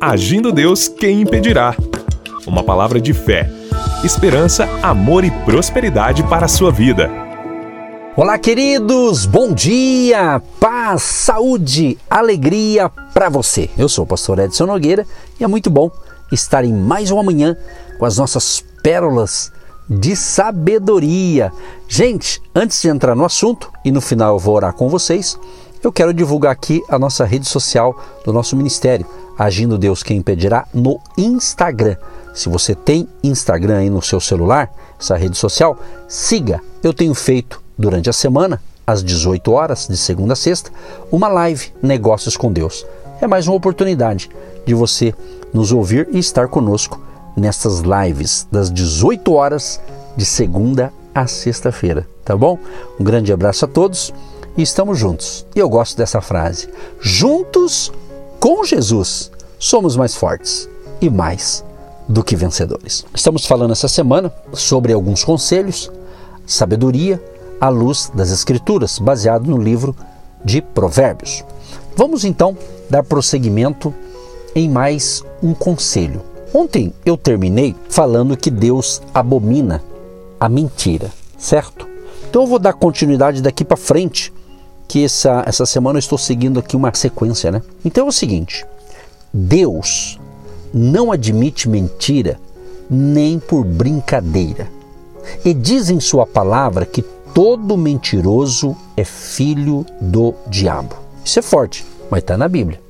Agindo Deus, quem impedirá? Uma palavra de fé, esperança, amor e prosperidade para a sua vida. Olá, queridos! Bom dia! Paz, saúde, alegria para você. Eu sou o pastor Edson Nogueira e é muito bom estar em mais uma manhã com as nossas pérolas de sabedoria. Gente, antes de entrar no assunto e no final eu vou orar com vocês, eu quero divulgar aqui a nossa rede social do nosso ministério, Agindo Deus Quem Impedirá, no Instagram. Se você tem Instagram aí no seu celular, essa rede social, siga. Eu tenho feito durante a semana, às 18 horas, de segunda a sexta, uma live Negócios com Deus. É mais uma oportunidade de você nos ouvir e estar conosco nessas lives das 18 horas de segunda a sexta-feira, tá bom? Um grande abraço a todos e estamos juntos. E eu gosto dessa frase: juntos com Jesus somos mais fortes e mais do que vencedores. Estamos falando essa semana sobre alguns conselhos, sabedoria à luz das Escrituras, baseado no livro de Provérbios. Vamos então dar prosseguimento em mais um conselho. Ontem eu terminei falando que Deus abomina a mentira, certo? Então eu vou dar continuidade daqui para frente, que essa, essa semana eu estou seguindo aqui uma sequência, né? Então é o seguinte: Deus não admite mentira nem por brincadeira. E diz em sua palavra que todo mentiroso é filho do diabo. Isso é forte, mas está na Bíblia,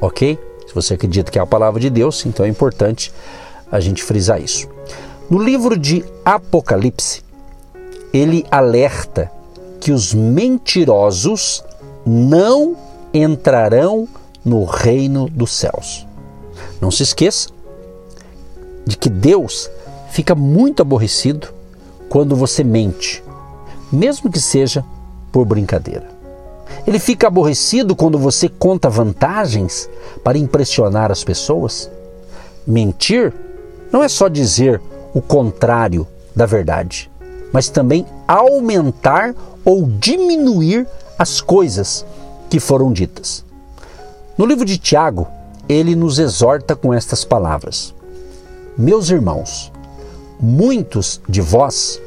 ok? Se você acredita que é a palavra de Deus, então é importante a gente frisar isso. No livro de Apocalipse, ele alerta que os mentirosos não entrarão no reino dos céus. Não se esqueça de que Deus fica muito aborrecido quando você mente, mesmo que seja por brincadeira. Ele fica aborrecido quando você conta vantagens para impressionar as pessoas. Mentir não é só dizer o contrário da verdade, mas também aumentar ou diminuir as coisas que foram ditas. No livro de Tiago, ele nos exorta com estas palavras: Meus irmãos, muitos de vós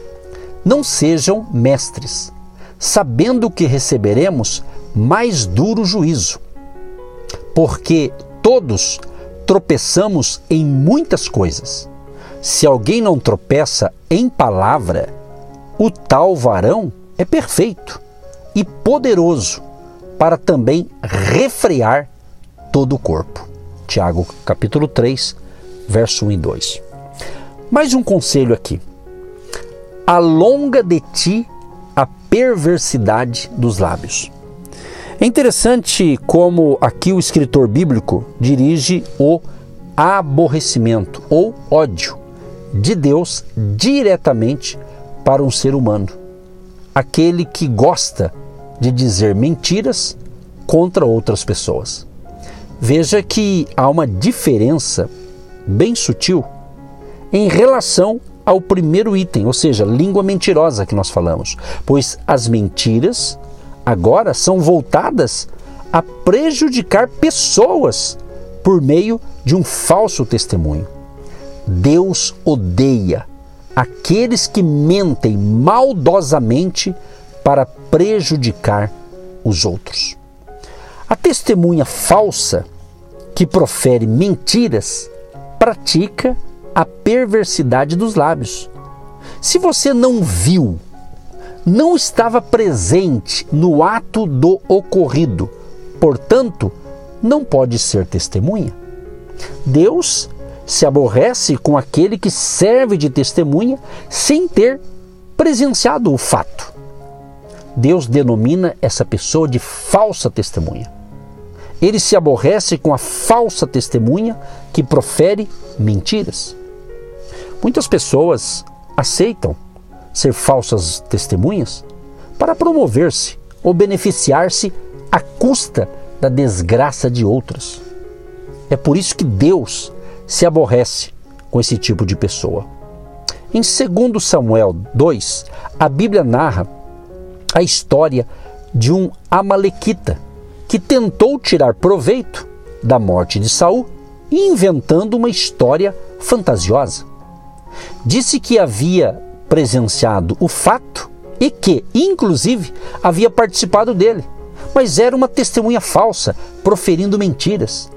não sejam mestres sabendo que receberemos mais duro juízo. Porque todos tropeçamos em muitas coisas. Se alguém não tropeça em palavra, o tal varão é perfeito e poderoso para também refrear todo o corpo. Tiago capítulo 3, verso 1 e 2. Mais um conselho aqui. Alonga de ti a perversidade dos lábios. É interessante como aqui o escritor bíblico dirige o aborrecimento ou ódio de Deus diretamente para um ser humano, aquele que gosta de dizer mentiras contra outras pessoas. Veja que há uma diferença bem sutil em relação ao primeiro item, ou seja, língua mentirosa que nós falamos, pois as mentiras agora são voltadas a prejudicar pessoas por meio de um falso testemunho. Deus odeia aqueles que mentem maldosamente para prejudicar os outros. A testemunha falsa que profere mentiras pratica a perversidade dos lábios. Se você não viu, não estava presente no ato do ocorrido, portanto, não pode ser testemunha. Deus se aborrece com aquele que serve de testemunha sem ter presenciado o fato. Deus denomina essa pessoa de falsa testemunha. Ele se aborrece com a falsa testemunha que profere mentiras. Muitas pessoas aceitam ser falsas testemunhas para promover-se ou beneficiar-se à custa da desgraça de outras. É por isso que Deus se aborrece com esse tipo de pessoa. Em 2 Samuel 2, a Bíblia narra a história de um amalequita que tentou tirar proveito da morte de Saul inventando uma história fantasiosa. Disse que havia presenciado o fato e que, inclusive, havia participado dele, mas era uma testemunha falsa, proferindo mentiras.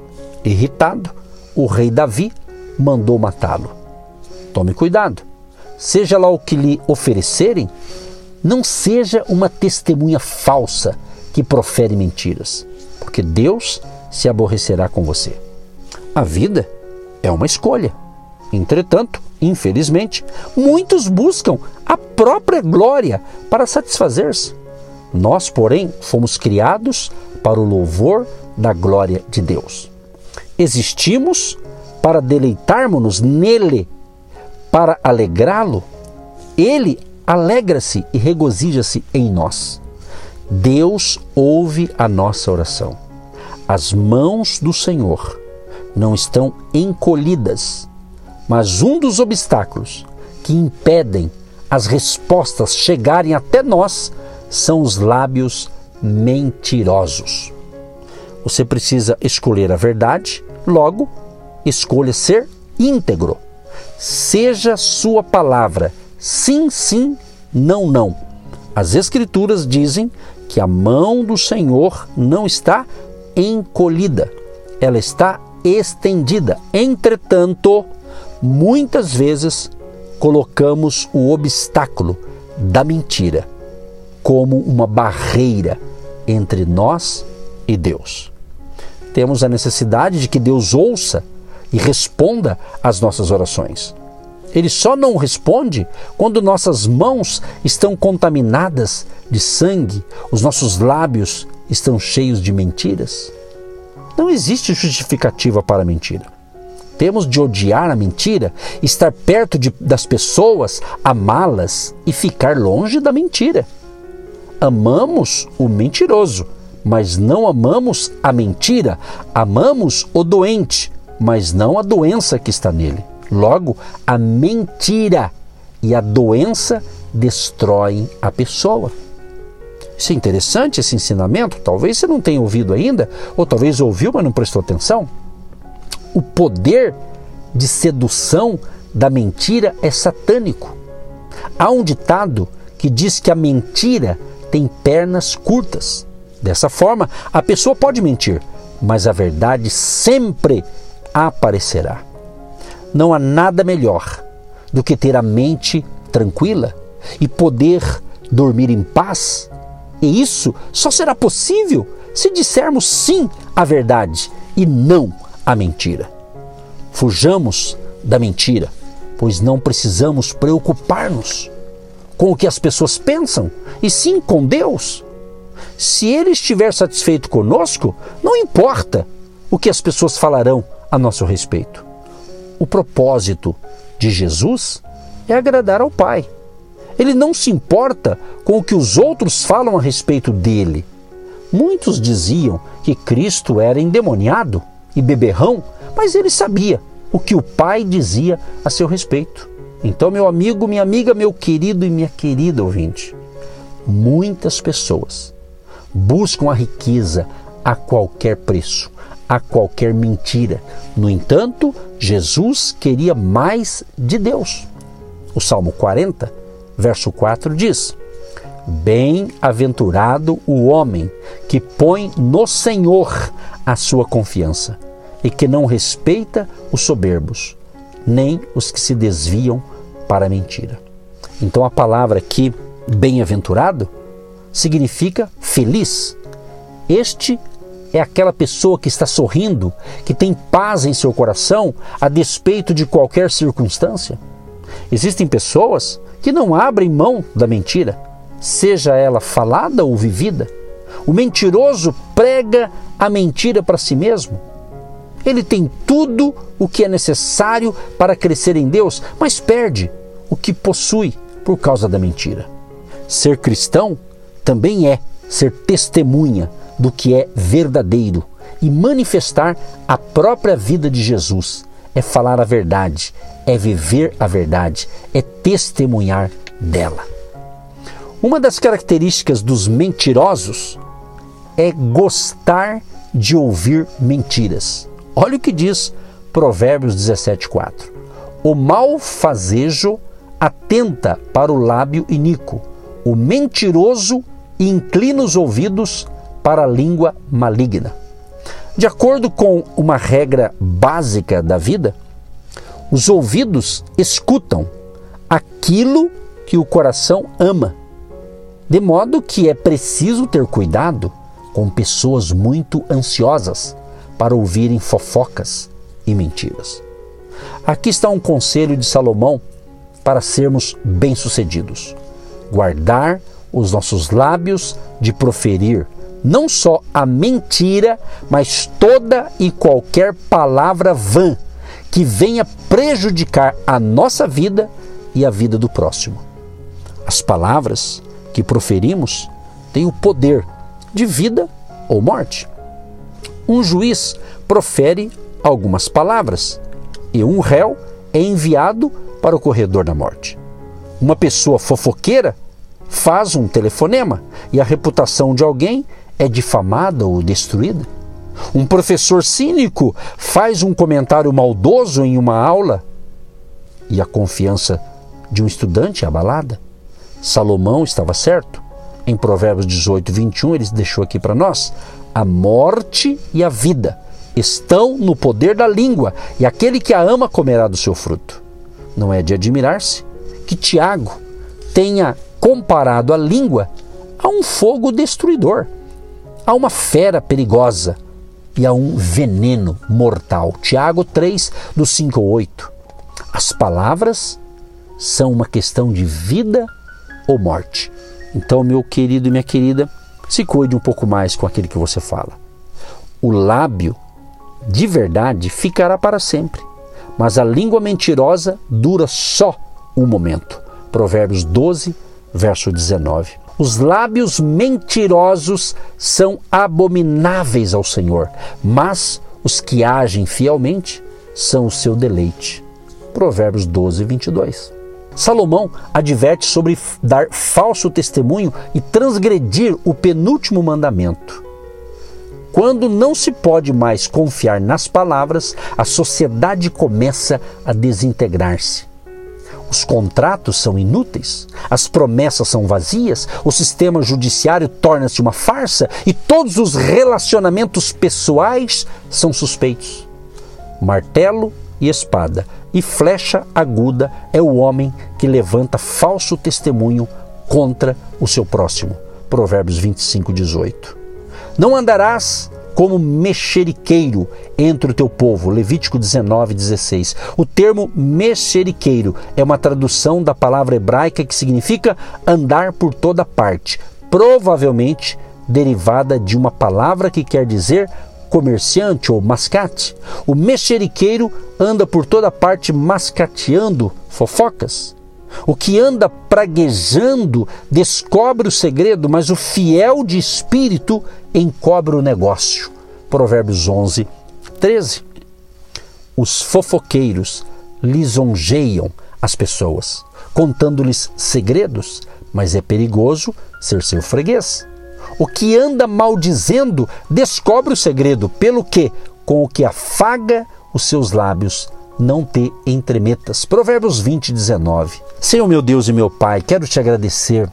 Irritado, o rei Davi mandou matá-lo. Tome cuidado, seja lá o que lhe oferecerem, não seja uma testemunha falsa que profere mentiras, porque Deus se aborrecerá com você. A vida é uma escolha. Entretanto, infelizmente, muitos buscam a própria glória para satisfazer-se. Nós, porém, fomos criados para o louvor da glória de Deus. Existimos para deleitarmos-nos nele, para alegrá-lo. Ele alegra-se e regozija-se em nós. Deus ouve a nossa oração. As mãos do Senhor não estão encolhidas, mas um dos obstáculos que impedem as respostas chegarem até nós são os lábios mentirosos. Você precisa escolher a verdade, logo, escolha ser íntegro. Seja sua palavra sim, sim, não, não. As Escrituras dizem que a mão do Senhor não está encolhida, ela está estendida. Entretanto, muitas vezes colocamos o obstáculo da mentira como uma barreira entre nós e Deus. Temos a necessidade de que Deus ouça e responda às nossas orações. Ele só não responde quando nossas mãos estão contaminadas de sangue, os nossos lábios estão cheios de mentiras. Não existe justificativa para a mentira. Temos de odiar a mentira, estar perto de, das pessoas, amá-las e ficar longe da mentira. Amamos o mentiroso, mas não amamos a mentira. Amamos o doente, mas não a doença que está nele. Logo, a mentira e a doença destroem a pessoa. Isso é interessante, esse ensinamento. Talvez você não tenha ouvido ainda, ou talvez ouviu, mas não prestou atenção. O poder de sedução da mentira é satânico. Há um ditado que diz que a mentira tem pernas curtas. Dessa forma, a pessoa pode mentir, mas a verdade sempre aparecerá. Não há nada melhor do que ter a mente tranquila e poder dormir em paz. E isso só será possível se dissermos sim à verdade e não à mentira. Fujamos da mentira, pois não precisamos preocupar-nos com o que as pessoas pensam, e sim com Deus. Se Ele estiver satisfeito conosco, não importa o que as pessoas falarão a nosso respeito. O propósito de Jesus é agradar ao Pai. Ele não se importa com o que os outros falam a respeito dele. Muitos diziam que Cristo era endemoniado e beberrão, mas ele sabia o que o Pai dizia a seu respeito. Então, meu amigo, minha amiga, meu querido e minha querida ouvinte, muitas pessoas buscam a riqueza a qualquer preço, a qualquer mentira. No entanto, Jesus queria mais de Deus. O Salmo 40, verso 4 diz: Bem-aventurado o homem que põe no Senhor a sua confiança e que não respeita os soberbos, nem os que se desviam para a mentira. Então a palavra aqui, bem-aventurado, significa feliz. Este é aquela pessoa que está sorrindo, que tem paz em seu coração a despeito de qualquer circunstância. Existem pessoas que não abrem mão da mentira, seja ela falada ou vivida. O mentiroso prega a mentira para si mesmo. Ele tem tudo o que é necessário para crescer em Deus, mas perde o que possui por causa da mentira. Ser cristão também é ser testemunha do que é verdadeiro e manifestar a própria vida de Jesus. É falar a verdade, é viver a verdade, é testemunhar dela. Uma das características dos mentirosos é gostar de ouvir mentiras. Olha o que diz Provérbios 17:4. O malfazejo atenta para o lábio iníquo, o mentiroso inclina os ouvidos para a língua maligna. De acordo com uma regra básica da vida, os ouvidos escutam aquilo que o coração ama, de modo que é preciso ter cuidado com pessoas muito ansiosas para ouvirem fofocas e mentiras. Aqui está um conselho de Salomão para sermos bem-sucedidos: guardar os nossos lábios de proferir não só a mentira, mas toda e qualquer palavra vã que venha prejudicar a nossa vida e a vida do próximo. As palavras que proferimos têm o poder de vida ou morte. Um juiz profere algumas palavras e um réu é enviado para o corredor da morte. Uma pessoa fofoqueira faz um telefonema e a reputação de alguém é difamada ou destruída. Um professor cínico faz um comentário maldoso em uma aula e a confiança de um estudante é abalada. Salomão estava certo. Em Provérbios 18, 21, ele deixou aqui para nós: a morte e a vida estão no poder da língua, e aquele que a ama comerá do seu fruto. Não é de admirar-se que Tiago tenha comparado a língua a um fogo destruidor, a uma fera perigosa e a um veneno mortal. Tiago 3, do 5 ao 8. As palavras são uma questão de vida ou morte. Então, meu querido e minha querida, se cuide um pouco mais com aquele que você fala. O lábio de verdade ficará para sempre, mas a língua mentirosa dura só um momento. Provérbios 12, verso 19. Os lábios mentirosos são abomináveis ao Senhor, mas os que agem fielmente são o seu deleite. Provérbios 12, 22. Salomão adverte sobre dar falso testemunho e transgredir o penúltimo mandamento. Quando não se pode mais confiar nas palavras, a sociedade começa a desintegrar-se. Os contratos são inúteis, as promessas são vazias, o sistema judiciário torna-se uma farsa e todos os relacionamentos pessoais são suspeitos. Martelo e espada e flecha aguda é o homem que levanta falso testemunho contra o seu próximo. Provérbios 25, 18. Não andarás como mexeriqueiro entre o teu povo. Levítico 19, 16. O termo mexeriqueiro é uma tradução da palavra hebraica que significa andar por toda parte, provavelmente derivada de uma palavra que quer dizer comerciante ou mascate. O mexeriqueiro anda por toda parte mascateando fofocas. O que anda praguejando descobre o segredo, mas o fiel de espírito encobre o negócio. Provérbios 11, 13. Os fofoqueiros lisonjeiam as pessoas, contando-lhes segredos, mas é perigoso ser seu freguês. O que anda maldizendo descobre o segredo, pelo que, com o que afaga os seus lábios, não te entremetas. Provérbios 20, 19. Senhor meu Deus e meu Pai, quero te agradecer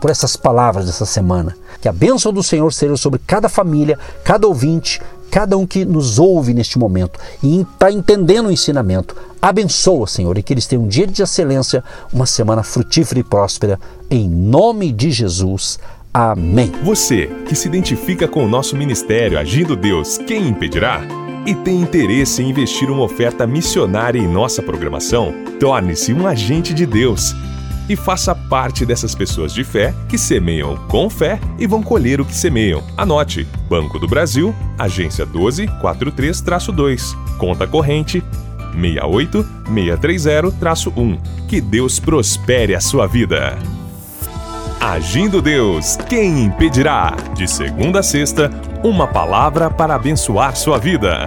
por essas palavras dessa semana. Que a bênção do Senhor seja sobre cada família, cada ouvinte, cada um que nos ouve neste momento e está entendendo o ensinamento. Abençoa, Senhor, e que eles tenham um dia de excelência, uma semana frutífera e próspera. Em nome de Jesus. Amém. Você que se identifica com o nosso ministério Agindo Deus, quem impedirá? E tem interesse em investir uma oferta missionária em nossa programação? Torne-se um agente de Deus e faça parte dessas pessoas de fé que semeiam com fé e vão colher o que semeiam. Anote: Banco do Brasil, agência 1243-2, conta corrente 68630-1. Que Deus prospere a sua vida. Agindo Deus, quem impedirá? De segunda a sexta, uma palavra para abençoar sua vida.